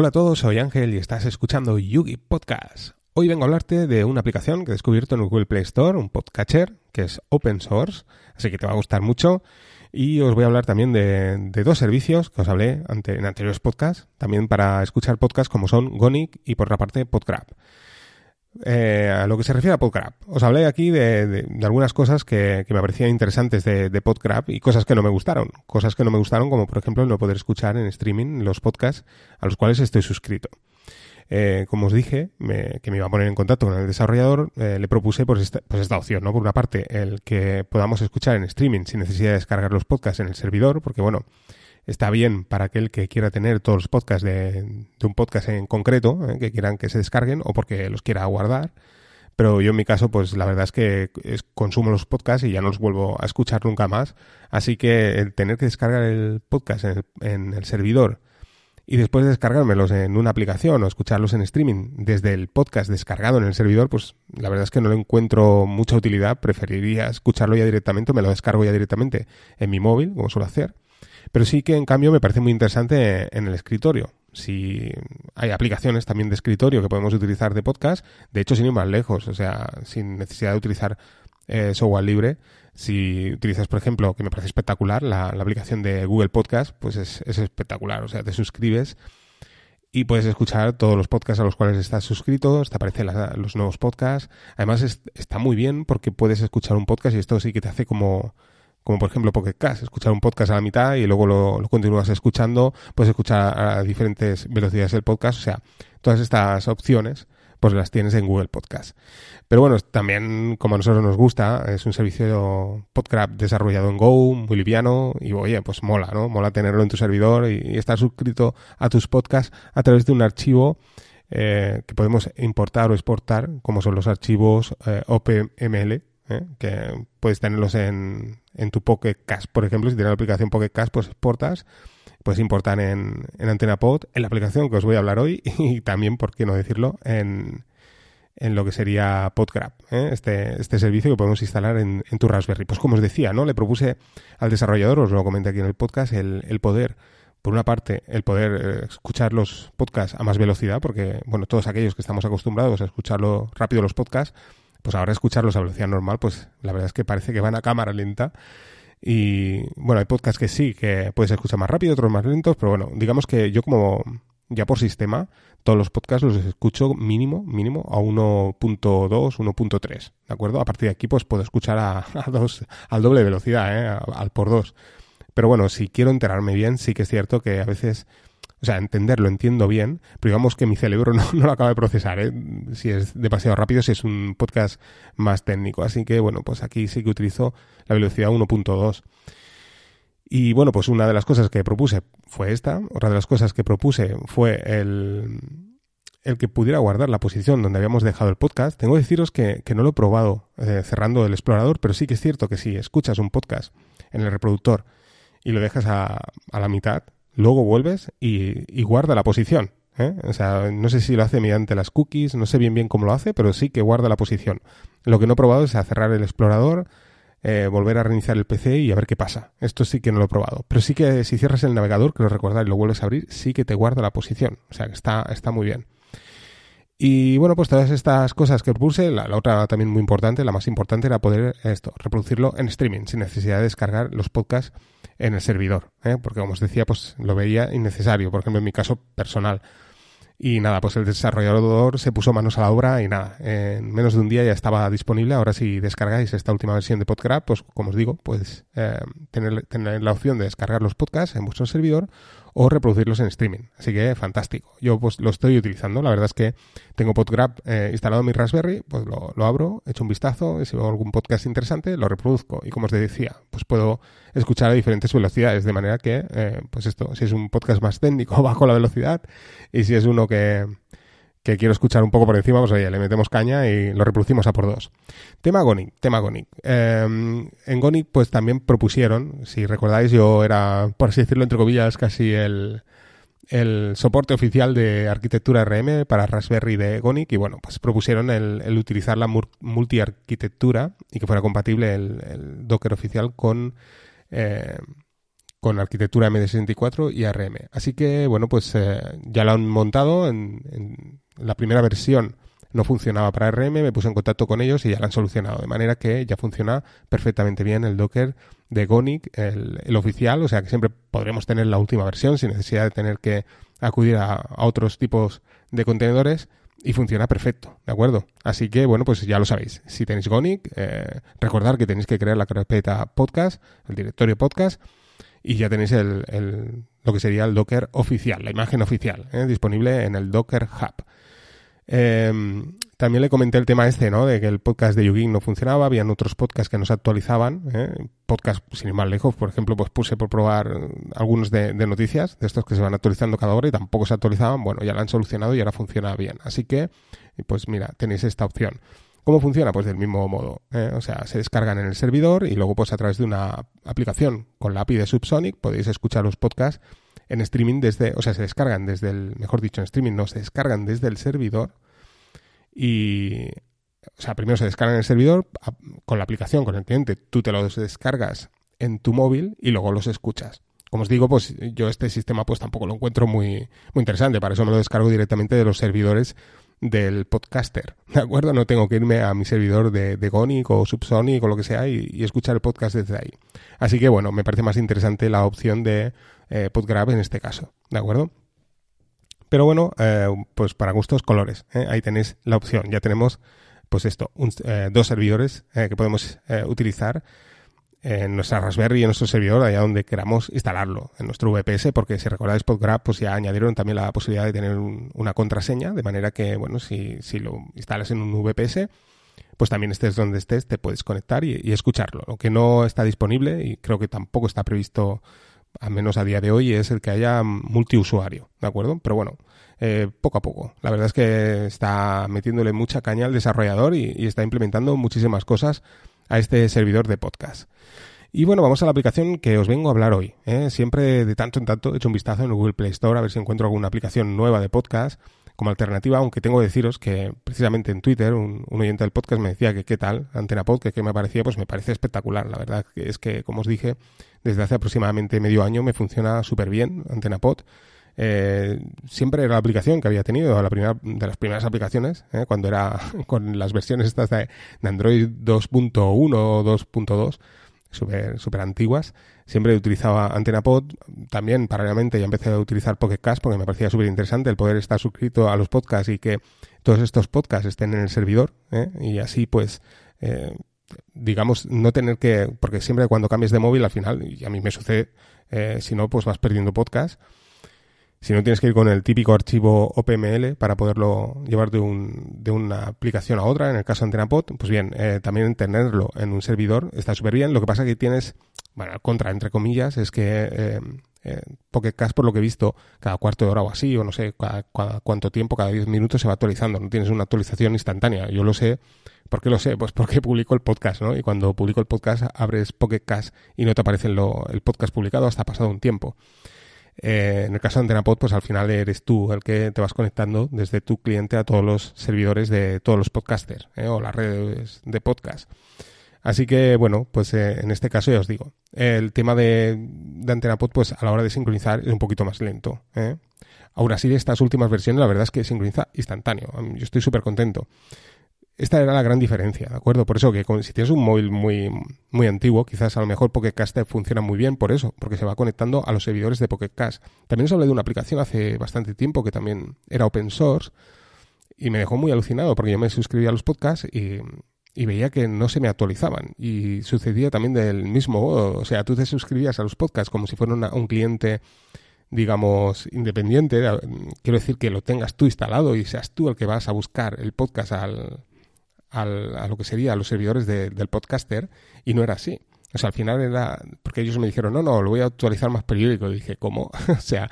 Hola a todos, soy Ángel y estás escuchando Yugi Podcast. Hoy vengo a hablarte de una aplicación que he descubierto en el Google Play Store, un podcatcher que es open source, así que te va a gustar mucho. Y os voy a hablar también de, dos servicios que os hablé en anteriores podcasts, también para escuchar podcasts como son Gonic y por otra parte Podcrab. Eh, a lo que se refiere a PodCrab, os hablé aquí de, algunas cosas que, me parecían interesantes de, de PodCrab y cosas que no me gustaron. Cosas que no me gustaron, como por ejemplo no poder escuchar en streaming los podcasts a los cuales estoy suscrito. Eh, como os dije, que me iba a poner en contacto con el desarrollador, eh, le propuse pues esta, pues esta opción, ¿no? Por una parte, el que podamos escuchar en streaming sin necesidad de descargar los podcasts en el servidor, porque bueno, está bien para aquel que quiera tener todos los podcasts de, un podcast en concreto, ¿eh? que quieran que se descarguen o porque los quiera guardar. Pero yo en mi caso, pues la verdad es que consumo los podcasts y ya no los vuelvo a escuchar nunca más. Así que el tener que descargar el podcast en el, servidor y después de descargármelos en una aplicación o escucharlos en streaming desde el podcast descargado en el servidor, pues la verdad es que no le encuentro mucha utilidad. Preferiría escucharlo ya directamente, me lo descargo ya directamente en mi móvil, como suelo hacer. Pero sí que en cambio me parece muy interesante en el escritorio. Si hay aplicaciones también de escritorio que podemos utilizar de podcast, de hecho sin ir más lejos, o sea, sin necesidad de utilizar eh, software libre. Si utilizas, por ejemplo, que me parece espectacular, la, aplicación de Google Podcast, pues es, espectacular. O sea, te suscribes y puedes escuchar todos los podcasts a los cuales estás suscrito, te aparecen los nuevos podcasts. Además, está muy bien porque puedes escuchar un podcast y esto sí que te hace como como por ejemplo Pocket Cast, escuchar un podcast a la mitad y luego lo, continúas escuchando, puedes escuchar a diferentes velocidades el podcast, o sea, todas estas opciones pues las tienes en Google Podcast. Pero bueno, también como a nosotros nos gusta, es un servicio Podcrab desarrollado en Go, muy liviano y oye, pues mola, ¿no? Mola tenerlo en tu servidor y, estar suscrito a tus podcasts a través de un archivo eh, que podemos importar o exportar, como son los archivos eh, OPML, ¿eh? que puedes tenerlos en, en tu Pocket Cast, por ejemplo, si tienes la aplicación Pocket Cast, pues exportas, puedes importar en, en AntenaPod, en la aplicación que os voy a hablar hoy y también, por qué no decirlo, en, en lo que sería PodGrab, ¿eh? este, este servicio que podemos instalar en, en, tu Raspberry. Pues como os decía, ¿no? Le propuse al desarrollador, os lo comenté aquí en el podcast, el, el poder por una parte, el poder eh, escuchar los podcasts a más velocidad, porque, bueno, todos aquellos que estamos acostumbrados a escucharlo rápido los podcasts, pues ahora escucharlos a velocidad normal, pues la verdad es que parece que van a cámara lenta. Y bueno, hay podcasts que sí, que puedes escuchar más rápido, otros más lentos, pero bueno, digamos que yo como ya por sistema, todos los podcasts los escucho mínimo, mínimo a 1.2, 1.3, ¿de acuerdo? A partir de aquí pues puedo escuchar a, dos, al doble velocidad, ¿eh? al por dos. Pero bueno, si quiero enterarme bien, sí que es cierto que a veces o sea, entenderlo entiendo bien, pero digamos que mi cerebro no, lo acaba de procesar, ¿eh? si es demasiado rápido, si es un podcast más técnico. Así que, bueno, pues aquí sí que utilizo la velocidad 1.2. Y bueno, pues una de las cosas que propuse fue esta. Otra de las cosas que propuse fue el, el que pudiera guardar la posición donde habíamos dejado el podcast. Tengo que deciros que, no lo he probado eh, cerrando el explorador, pero sí que es cierto que si escuchas un podcast en el reproductor y lo dejas a, a la mitad, luego vuelves y, guarda la posición. ¿eh? O sea, no sé si lo hace mediante las cookies, no sé bien bien cómo lo hace, pero sí que guarda la posición. Lo que no he probado es a cerrar el explorador, eh, volver a reiniciar el PC y a ver qué pasa. Esto sí que no lo he probado. Pero sí que si cierras el navegador, que lo recordar y lo vuelves a abrir, sí que te guarda la posición. O sea, que está, está muy bien. Y bueno, pues todas estas cosas que propuse, la, otra también muy importante, la más importante era poder esto, reproducirlo en streaming, sin necesidad de descargar los podcasts en el servidor, ¿eh? porque como os decía, pues lo veía innecesario, por ejemplo, en mi caso personal. Y nada, pues el desarrollador se puso manos a la obra y nada, en menos de un día ya estaba disponible. Ahora si descargáis esta última versión de Podcrab, pues como os digo, pues tener, tener la opción de descargar los podcasts en vuestro servidor o reproducirlos en streaming. Así que fantástico. Yo pues lo estoy utilizando. La verdad es que tengo Podgrab eh, instalado en mi Raspberry, pues lo, abro, echo un vistazo y si veo algún podcast interesante lo reproduzco. Y como os decía, pues puedo escuchar a diferentes velocidades, de manera que, eh, pues esto, si es un podcast más técnico, bajo la velocidad y si es uno que que quiero escuchar un poco por encima, pues oye, le metemos caña y lo reproducimos a por dos. Tema Gonic, tema Gonic. Em, en Gonic pues también propusieron, si recordáis, yo era, por así decirlo, entre comillas, casi el, el soporte oficial de arquitectura RM para Raspberry de Gonic y bueno, pues propusieron el, utilizar la multi-arquitectura y que fuera compatible el, Docker oficial con, eh, con arquitectura MD64 y ARM. Así que, bueno, pues eh, ya lo han montado en, la primera versión. No funcionaba para ARM, me puse en contacto con ellos y ya lo han solucionado. De manera que ya funciona perfectamente bien el Docker de Gonic, el, oficial. O sea que siempre podremos tener la última versión sin necesidad de tener que acudir a, otros tipos de contenedores y funciona perfecto, ¿de acuerdo? Así que, bueno, pues ya lo sabéis. Si tenéis Gonic, eh, recordar que tenéis que crear la carpeta podcast, el directorio podcast, y ya tenéis el, lo que sería el Docker oficial, la imagen oficial, ¿eh? disponible en el Docker Hub. Em, también le comenté el tema este, ¿no? De que el podcast de YouGeek no funcionaba, habían otros podcasts que no se actualizaban, ¿eh? podcast sin ir más lejos, por ejemplo, pues puse por probar algunos de, de, noticias, de estos que se van actualizando cada hora y tampoco se actualizaban, bueno, ya lo han solucionado y ahora funciona bien. Así que, pues mira, tenéis esta opción. ¿Cómo funciona? Pues del mismo modo. ¿eh? O sea, se descargan en el servidor y luego pues a través de una aplicación con la API de Subsonic podéis escuchar los podcasts en streaming desde, o sea, se descargan desde el, mejor dicho, en streaming no, se descargan desde el servidor y, o sea, primero se descargan en el servidor con la aplicación, con el cliente, tú te los descargas en tu móvil y luego los escuchas. Como os digo, pues yo este sistema pues tampoco lo encuentro muy, muy interesante, para eso me lo descargo directamente de los servidores del podcaster, ¿de acuerdo? No tengo que irme a mi servidor de, de Gonic o Subsonic o lo que sea y, escuchar el podcast desde ahí. Así que bueno, me parece más interesante la opción de eh, Podgrab en este caso, ¿de acuerdo? Pero bueno, eh, pues para gustos colores, ¿eh? ahí tenéis la opción. Ya tenemos, pues esto, dos servidores que podemos utilizar en nuestra Raspberry, en nuestro servidor, allá donde queramos instalarlo, en nuestro VPS, porque si recordáis PodGrab, pues ya añadieron también la posibilidad de tener una contraseña, de manera que, bueno, si, si lo instalas en un VPS, pues también estés donde estés, te puedes conectar y, escucharlo. Lo que no está disponible, y creo que tampoco está previsto, al menos a día de hoy, es el que haya multiusuario, ¿de acuerdo? Pero bueno, eh, poco a poco. La verdad es que está metiéndole mucha caña al desarrollador y, está implementando muchísimas cosas a este servidor de podcast. Y bueno, vamos a la aplicación que os vengo a hablar hoy. ¿eh? Siempre de tanto en tanto he hecho un vistazo en Google Play Store a ver si encuentro alguna aplicación nueva de podcast como alternativa, aunque tengo que deciros que precisamente en Twitter un, oyente del podcast me decía que qué tal Antena Pod, que qué me parecía, pues me parece espectacular. La verdad es que, como os dije, desde hace aproximadamente medio año me funciona súper bien Antena Pod. Eh, siempre era la aplicación que había tenido, la primera, de las primeras aplicaciones, eh, cuando era con las versiones estas de, Android 2.1 o 2.2, súper super antiguas. Siempre utilizaba AntenaPod. También, paralelamente, ya empecé a utilizar Pocket Cast porque me parecía súper interesante el poder estar suscrito a los podcasts y que todos estos podcasts estén en el servidor. ¿eh? Y así, pues, digamos, no tener que. Porque siempre cuando cambies de móvil, al final, y a mí me sucede, si no, pues vas perdiendo podcast si no tienes que ir con el típico archivo OPML para poderlo llevar de, un, de una aplicación a otra, en el caso de AntenaPod, pues bien, eh, también tenerlo en un servidor está súper bien. Lo que pasa que tienes, bueno, contra, entre comillas, es que eh, eh, Pocket Cast, por lo que he visto, cada cuarto de hora o así, o no sé cada, cuánto tiempo, cada 10 minutos se va actualizando. No tienes una actualización instantánea. Yo lo sé. ¿Por qué lo sé? Pues porque publico el podcast, ¿no? Y cuando publico el podcast abres Pocket Cast y no te aparece el podcast publicado hasta pasado un tiempo. Eh, en el caso de AntenaPod, pues al final eres tú el que te vas conectando desde tu cliente a todos los servidores de todos los podcasters eh, o las redes de podcast. Así que, bueno, pues eh, en este caso ya os digo, el tema de, de AntenaPod, pues a la hora de sincronizar es un poquito más lento. Aún así, de estas últimas versiones, la verdad es que sincroniza instantáneo. Yo estoy súper contento. Esta era la gran diferencia, ¿de acuerdo? Por eso que si tienes un móvil muy, muy antiguo, quizás a lo mejor Pocket Cast funciona muy bien por eso, porque se va conectando a los servidores de Pocket Cast. También os hablé de una aplicación hace bastante tiempo que también era open source y me dejó muy alucinado porque yo me suscribía a los podcasts y, veía que no se me actualizaban. Y sucedía también del mismo modo. O sea, tú te suscribías a los podcasts como si fuera un cliente digamos, independiente, quiero decir que lo tengas tú instalado y seas tú el que vas a buscar el podcast al, al, a lo que sería a los servidores del podcaster y no era así. O sea, al final era, porque ellos me dijeron, no, no, lo voy a actualizar más periódico. Y dije, ¿cómo? o sea,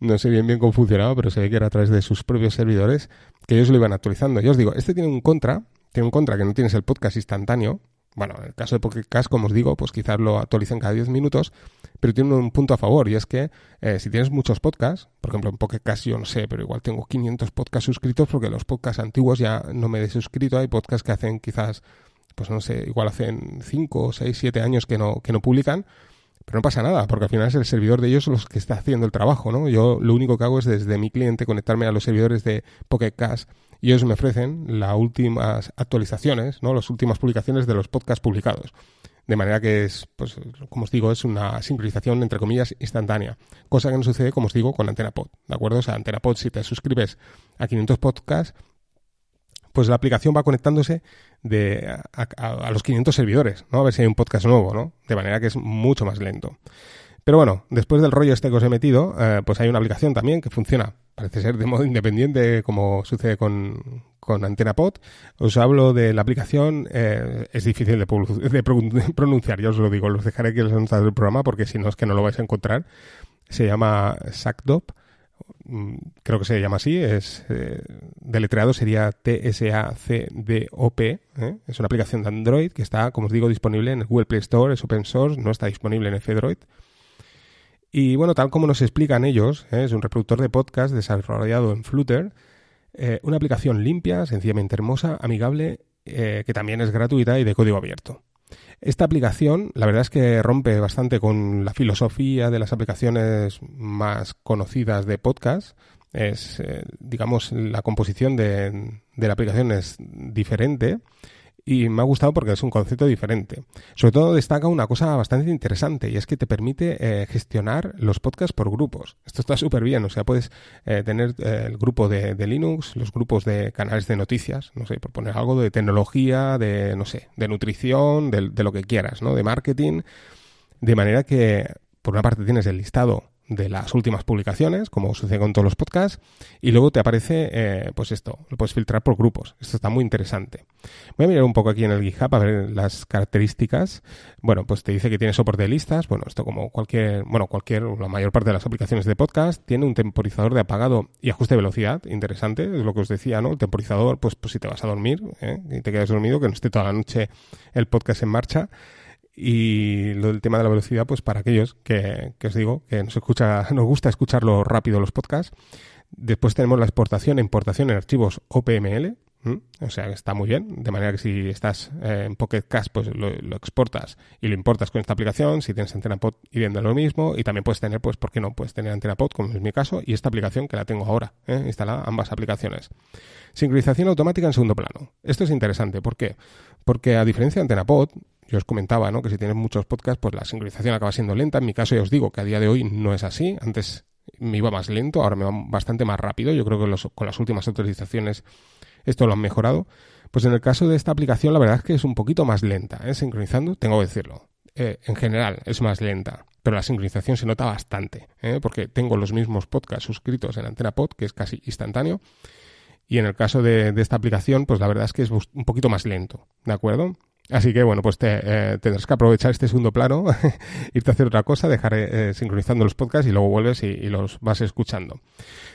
no sé bien bien cómo funcionaba, pero se ve que era a través de sus propios servidores que ellos lo iban actualizando. Yo os digo, este tiene un contra, tiene un contra que no tienes el podcast instantáneo, bueno, en el caso de Pocket Cast, como os digo, pues quizás lo actualicen cada 10 minutos, pero tiene un punto a favor y es que eh, si tienes muchos podcasts, por ejemplo en Pocket Cast yo no sé, pero igual tengo 500 podcasts suscritos porque los podcasts antiguos ya no me he suscrito, hay podcasts que hacen quizás, pues no sé, igual hacen 5, 6, 7 años que no, que no publican, Pero no pasa nada, porque al final es el servidor de ellos los que está haciendo el trabajo, ¿no? Yo lo único que hago es desde mi cliente conectarme a los servidores de Pocket Cast y ellos me ofrecen las últimas actualizaciones, ¿no? Las últimas publicaciones de los podcasts publicados. De manera que es, pues, como os digo, es una sincronización, entre comillas, instantánea. Cosa que no sucede, como os digo, con AntenaPod. ¿De acuerdo? O sea, AntenaPod, si te suscribes a 500 podcasts, pues la aplicación va conectándose de, a, los 500 servidores, ¿no? A ver si hay un podcast nuevo, ¿no? De manera que es mucho más lento. Pero bueno, después del rollo este que os he metido, eh, pues hay una aplicación también que funciona, parece ser de modo independiente, como sucede con, con AntenaPod. Os hablo de la aplicación, eh, es difícil de, pronunciar, ya os lo digo, los dejaré que les del programa porque si no es que no lo vais a encontrar. Se llama SACDOP Mm, creo que se llama así, es eh, deletreado sería T-S-A-C-D-O-P. ¿eh? Es una aplicación de Android que está, como os digo, disponible en el Google Play Store, es open source, no está disponible en F-Droid. Y bueno, tal como nos explican ellos, ¿eh? es un reproductor de podcast desarrollado en Flutter, una aplicación limpia, sencillamente hermosa, amigable, que también es gratuita y de código abierto. Esta aplicación, la verdad es que rompe bastante con la filosofía de las aplicaciones más conocidas de podcast. Es, eh, digamos, la composición de, de la aplicación es diferente y me ha gustado porque es un concepto diferente. Sobre todo destaca una cosa bastante interesante y es que te permite eh, gestionar los podcasts por grupos. Esto está súper bien, o sea, puedes eh, tener eh, el grupo de, Linux, los grupos de canales de noticias, no sé, por poner algo de tecnología, de, no sé, de nutrición, de, de lo que quieras, ¿no? De marketing, de manera que por una parte tienes el listado de las últimas publicaciones, como sucede con todos los podcasts, y luego te aparece, eh, pues esto, lo puedes filtrar por grupos. Esto está muy interesante. Voy a mirar un poco aquí en el GitHub a ver las características. Bueno, pues te dice que tiene soporte de listas. Bueno, esto como cualquier, bueno, cualquier, la mayor parte de las aplicaciones de podcast, tiene un temporizador de apagado y ajuste de velocidad. Interesante, es lo que os decía, ¿no? El temporizador, pues, pues si te vas a dormir ¿eh? y te quedas dormido, que no esté toda la noche el podcast en marcha y lo del tema de la velocidad, pues para aquellos que, que os digo que nos escucha, nos gusta escucharlo rápido los podcasts. Después tenemos la exportación e importación en archivos OPML, o sea, está muy bien. De manera que si estás eh, en Pocket Cast, pues lo, exportas y lo importas con esta aplicación. Si tienes Antena Pod, viendo lo mismo. Y también puedes tener, pues, ¿por qué no? Puedes tener Antena Pod, como es mi caso, y esta aplicación que la tengo ahora. ¿eh? Instalada ambas aplicaciones. Sincronización automática en segundo plano. Esto es interesante. ¿Por qué? Porque a diferencia de Antena Pod, yo os comentaba, ¿no? Que si tienes muchos podcasts, pues la sincronización acaba siendo lenta. En mi caso, ya os digo que a día de hoy no es así. Antes me iba más lento, ahora me va bastante más rápido. Yo creo que con las últimas actualizaciones esto lo han mejorado. Pues en el caso de esta aplicación, la verdad es que es un poquito más lenta, ¿eh? sincronizando, tengo que decirlo. Eh, en general es más lenta, pero la sincronización se nota bastante, ¿eh? porque tengo los mismos podcasts suscritos en Antena Pod, que es casi instantáneo, y en el caso de, de esta aplicación, pues la verdad es que es un poquito más lento, ¿de acuerdo? Así que bueno, pues te, eh, tendrás que aprovechar este segundo plano, irte a hacer otra cosa, dejar eh, sincronizando los podcasts y luego vuelves y, los vas escuchando.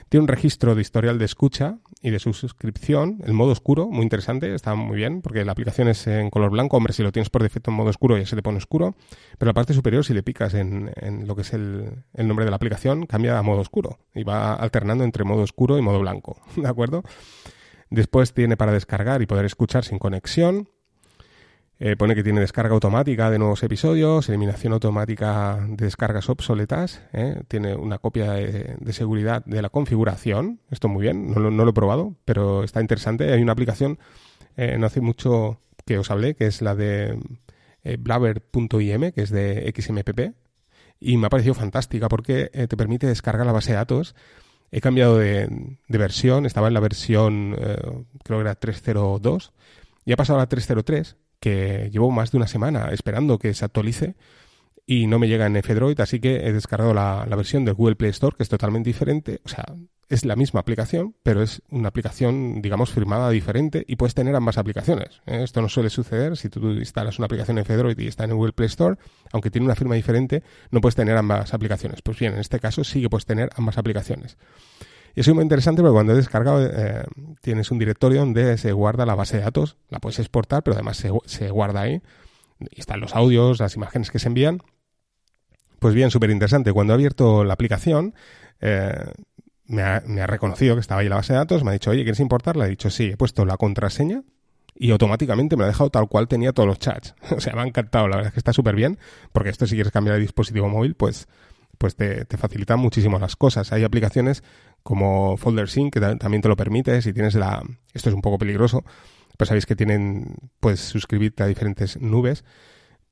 Tiene un registro de historial de escucha y de su suscripción, el modo oscuro, muy interesante, está muy bien, porque la aplicación es en color blanco, hombre, si lo tienes por defecto en modo oscuro ya se te pone oscuro, pero la parte superior, si le picas en, en lo que es el, el nombre de la aplicación, cambia a modo oscuro y va alternando entre modo oscuro y modo blanco, ¿de acuerdo? Después tiene para descargar y poder escuchar sin conexión eh, pone que tiene descarga automática de nuevos episodios, eliminación automática de descargas obsoletas, ¿eh? tiene una copia de, seguridad de la configuración, esto muy bien, no, lo he probado, pero está interesante. Hay una aplicación, eh, no hace mucho que os hablé, que es la de blabber.im, que es de XMPP, y me ha parecido fantástica porque te permite descargar la base de datos. He cambiado de, de versión, estaba en la versión, creo que era 302, y ha pasado a la 303 que llevo más de una semana esperando que se actualice y no me llega en F-Droid, así que he descargado la, versión de Google Play Store, que es totalmente diferente. O sea, es la misma aplicación, pero es una aplicación, digamos, firmada diferente y puedes tener ambas aplicaciones. ¿eh? Esto no suele suceder si tú instalas una aplicación en F-Droid y está en Google Play Store, aunque tiene una firma diferente, no puedes tener ambas aplicaciones. Pues bien, en este caso sí que puedes tener ambas aplicaciones. Y es muy interesante porque cuando he descargado eh, tienes un directorio donde se guarda la base de datos, la puedes exportar, pero además se, guarda ahí. Y están los audios, las imágenes que se envían. Pues bien, súper interesante. Cuando he abierto la aplicación, eh, me, ha, reconocido que estaba ahí la base de datos, me ha dicho, oye, ¿quieres importarla? He dicho, sí, he puesto la contraseña y automáticamente me lo ha dejado tal cual tenía todos los chats. o sea, me ha encantado, la verdad es que está súper bien, porque esto si quieres cambiar de dispositivo móvil, pues, pues te, te facilita muchísimo las cosas. Hay aplicaciones como Folder Sync que también te lo permite, si tienes la... Esto es un poco peligroso, pues sabéis que tienen, puedes suscribirte a diferentes nubes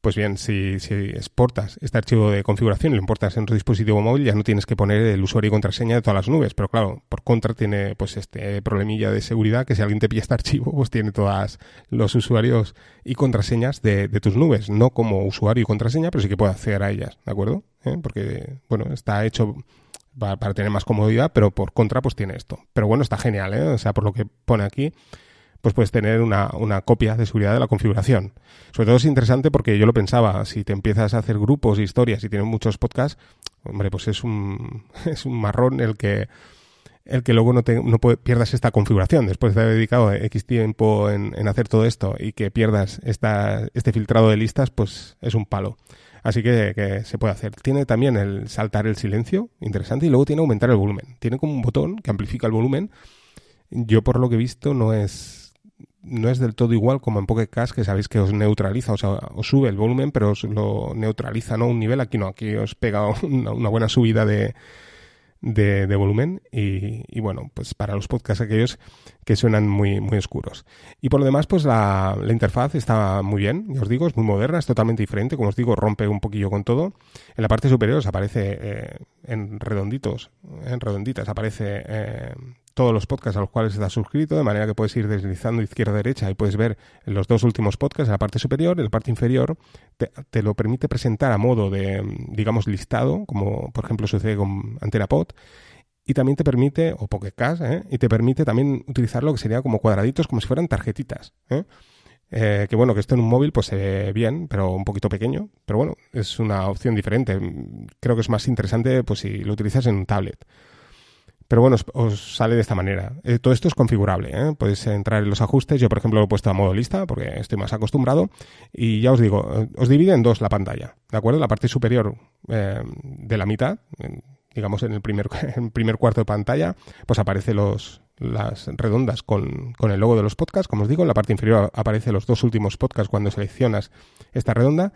pues bien, si, si, exportas este archivo de configuración y lo importas en tu dispositivo móvil, ya no tienes que poner el usuario y contraseña de todas las nubes. Pero claro, por contra tiene pues este problemilla de seguridad que si alguien te pilla este archivo, pues tiene todos los usuarios y contraseñas de, tus nubes. No como usuario y contraseña, pero sí que puede acceder a ellas, ¿de acuerdo? ¿Eh? Porque, bueno, está hecho para, para, tener más comodidad, pero por contra pues tiene esto. Pero bueno, está genial, ¿eh? O sea, por lo que pone aquí pues puedes tener una, una, copia de seguridad de la configuración. Sobre todo es interesante porque yo lo pensaba, si te empiezas a hacer grupos, historias y tienes muchos podcasts, hombre, pues es un, es un marrón el que el que luego no, te, no pierdas esta configuración después de haber dedicado X tiempo en, en hacer todo esto y que pierdas esta, este filtrado de listas, pues es un palo. Así que, se puede hacer. Tiene también el saltar el silencio, interesante, y luego tiene aumentar el volumen. Tiene como un botón que amplifica el volumen. Yo por lo que he visto no es no es del todo igual como en Pocket Cast, que sabéis que os neutraliza, o sea, os sube el volumen, pero os lo neutraliza, ¿no? Un nivel, aquí no, aquí os pega una, buena subida de, de, volumen y, bueno, pues para los podcasts aquellos que suenan muy, muy oscuros. Y por lo demás, pues la, la, interfaz está muy bien, ya os digo, es muy moderna, es totalmente diferente, como os digo, rompe un poquillo con todo. En la parte superior os aparece eh, en redonditos, en redonditas, aparece eh, todos los podcasts a los cuales estás suscrito, de manera que puedes ir deslizando izquierda a derecha y puedes ver los dos últimos podcasts en la parte superior, en la parte inferior te, lo permite presentar a modo de, digamos, listado, como por ejemplo sucede con AntenaPod, y también te permite, o Pocket ¿eh? y te permite también utilizar lo que sería como cuadraditos, como si fueran tarjetitas. ¿eh? Eh, que bueno, que esto en un móvil pues bien, pero un poquito pequeño. Pero bueno, es una opción diferente. Creo que es más interesante pues si lo utilizas en un tablet. Pero bueno, os, sale de esta manera. Eh, todo esto es configurable. ¿eh? Podéis entrar en los ajustes. Yo, por ejemplo, lo he puesto a modo lista porque estoy más acostumbrado. Y ya os digo, eh, os divide en dos la pantalla. ¿De acuerdo? La parte superior de la mitad, digamos en el primer, en primer cuarto de pantalla, pues aparece los, las redondas con, con, el logo de los podcasts. Como os digo, en la parte inferior aparece los dos últimos podcasts cuando seleccionas esta redonda.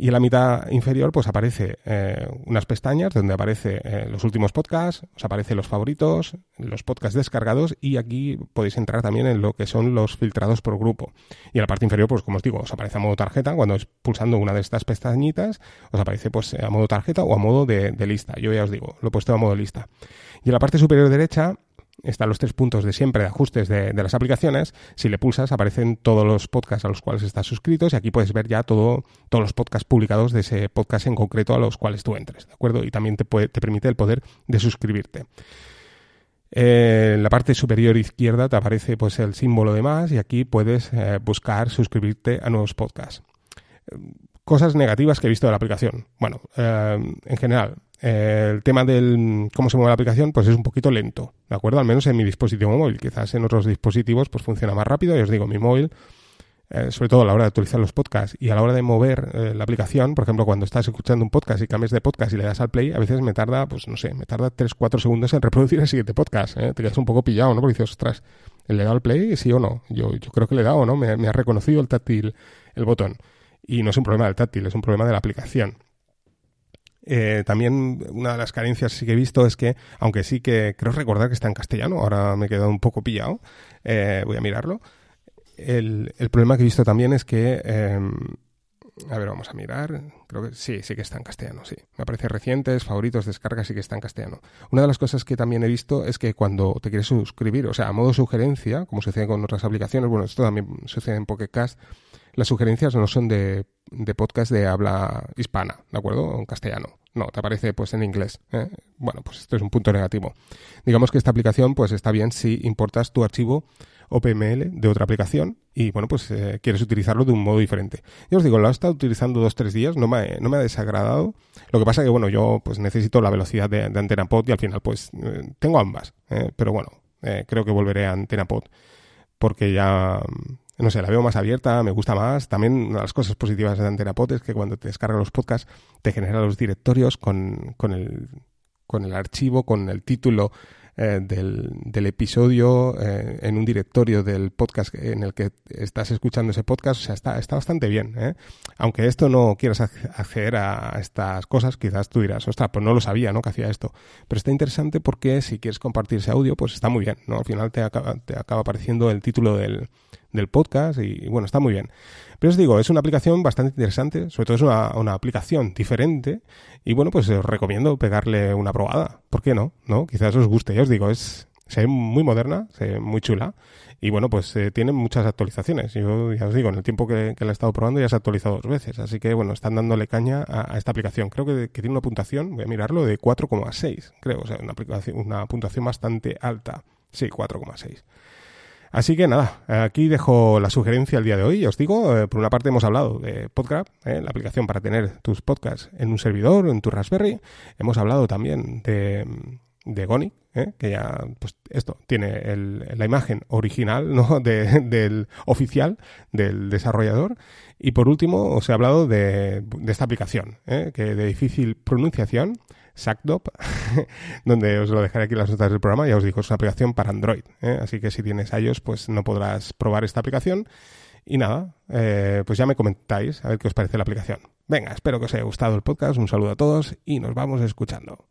Y en la mitad inferior, pues aparece eh, unas pestañas donde aparece eh, los últimos podcasts, os aparece los favoritos, los podcasts descargados y aquí podéis entrar también en lo que son los filtrados por grupo. Y en la parte inferior, pues como os digo, os aparece a modo tarjeta. Cuando es pulsando una de estas pestañitas, os aparece pues a modo tarjeta o a modo de, de lista. Yo ya os digo, lo he puesto a modo lista. Y en la parte superior derecha están los tres puntos de siempre de ajustes de, las aplicaciones. Si le pulsas, aparecen todos los podcasts a los cuales estás suscrito y aquí puedes ver ya todo, todos los podcasts publicados de ese podcast en concreto a los cuales tú entres, ¿de acuerdo? Y también te, te permite el poder de suscribirte. Eh, en la parte superior izquierda te aparece pues el símbolo de más y aquí puedes eh, buscar suscribirte a nuevos podcasts. Cosas negativas que he visto de la aplicación. Bueno, eh, en general, el tema del cómo se mueve la aplicación, pues es un poquito lento, ¿de acuerdo? Al menos en mi dispositivo móvil. Quizás en otros dispositivos, pues funciona más rápido. Y os digo, mi móvil, eh, sobre todo a la hora de actualizar los podcasts y a la hora de mover eh, la aplicación, por ejemplo, cuando estás escuchando un podcast y cambias de podcast y le das al play, a veces me tarda, pues no sé, me tarda 3-4 segundos en reproducir el siguiente podcast. ¿eh? Te quedas un poco pillado, ¿no? Porque dices, ostras, ¿le he dado al play? Sí o no. Yo, yo creo que le he dado, ¿no? Me, me ha reconocido el táctil, el botón. Y no es un problema del táctil, es un problema de la aplicación. Eh, también una de las carencias sí que he visto es que, aunque sí que creo recordar que está en castellano, ahora me he quedado un poco pillado, eh, voy a mirarlo. El, el, problema que he visto también es que, em, a ver, vamos a mirar, creo que sí, sí que está en castellano, sí. Me aparece recientes, favoritos, descargas, sí que está en castellano. Una de las cosas que también he visto es que cuando te quieres suscribir, o sea, a modo sugerencia, como sucede con otras aplicaciones, bueno, esto también sucede en Pocket las sugerencias no son de, podcast de habla hispana, ¿de acuerdo? En castellano. No, te aparece pues en inglés. ¿eh? Bueno, pues esto es un punto negativo. Digamos que esta aplicación pues está bien si importas tu archivo OPML de otra aplicación y bueno, pues eh, quieres utilizarlo de un modo diferente. Yo os digo, lo he estado utilizando dos, tres días, no me, no me ha desagradado. Lo que pasa que bueno, yo pues necesito la velocidad de, de AntenaPod y al final pues eh, tengo ambas. pero bueno, creo que volveré a AntenaPod porque ya no sé, la veo más abierta, me gusta más. También una de las cosas positivas de AntenaPod es que cuando te descargas los podcasts te genera los directorios con, con, el, con el archivo, con el título eh, del, del, episodio eh, en un directorio del podcast en el que estás escuchando ese podcast. O sea, está, está bastante bien. ¿eh? Aunque esto no quieras acceder a estas cosas, quizás tú dirás, ostras, pues no lo sabía, ¿no? Que hacía esto. Pero está interesante porque si quieres compartir ese audio, pues está muy bien, ¿no? Al final te acaba, te acaba apareciendo el título del, del podcast y, bueno, está muy bien. Pero os digo, es una aplicación bastante interesante, sobre todo es una, una aplicación diferente y bueno, pues os recomiendo pegarle una probada. ¿Por qué no? ¿No? Quizás os guste, ya os digo, es se ve muy moderna, se ve muy chula y bueno, pues eh, tiene muchas actualizaciones. Yo ya os digo, en el tiempo que, la he estado probando ya se ha actualizado dos veces, así que bueno, están dándole caña a, esta aplicación. Creo que, que, tiene una puntuación, voy a mirarlo, de 4,6, creo, o sea, una, aplicación, una puntuación bastante alta. Sí, 4,6. Así que nada, aquí dejo la sugerencia el día de hoy. os digo, eh, por una parte hemos hablado de Podcraft, eh, la aplicación para tener tus podcasts en un servidor, en tu Raspberry. Hemos hablado también de, de Goni, eh, que ya, pues esto, tiene el, la imagen original, ¿no? del oficial del desarrollador. Y por último, os he hablado de, de esta aplicación, que de difícil pronunciación, SACDOP, donde os lo dejaré aquí en las notas del programa. Ya os digo, es una aplicación para Android. ¿eh? Así que si tienes iOS, pues no podrás probar esta aplicación. Y nada, eh, pues ya me comentáis a ver qué os parece la aplicación. Venga, espero que os haya gustado el podcast. Un saludo a todos y nos vamos escuchando.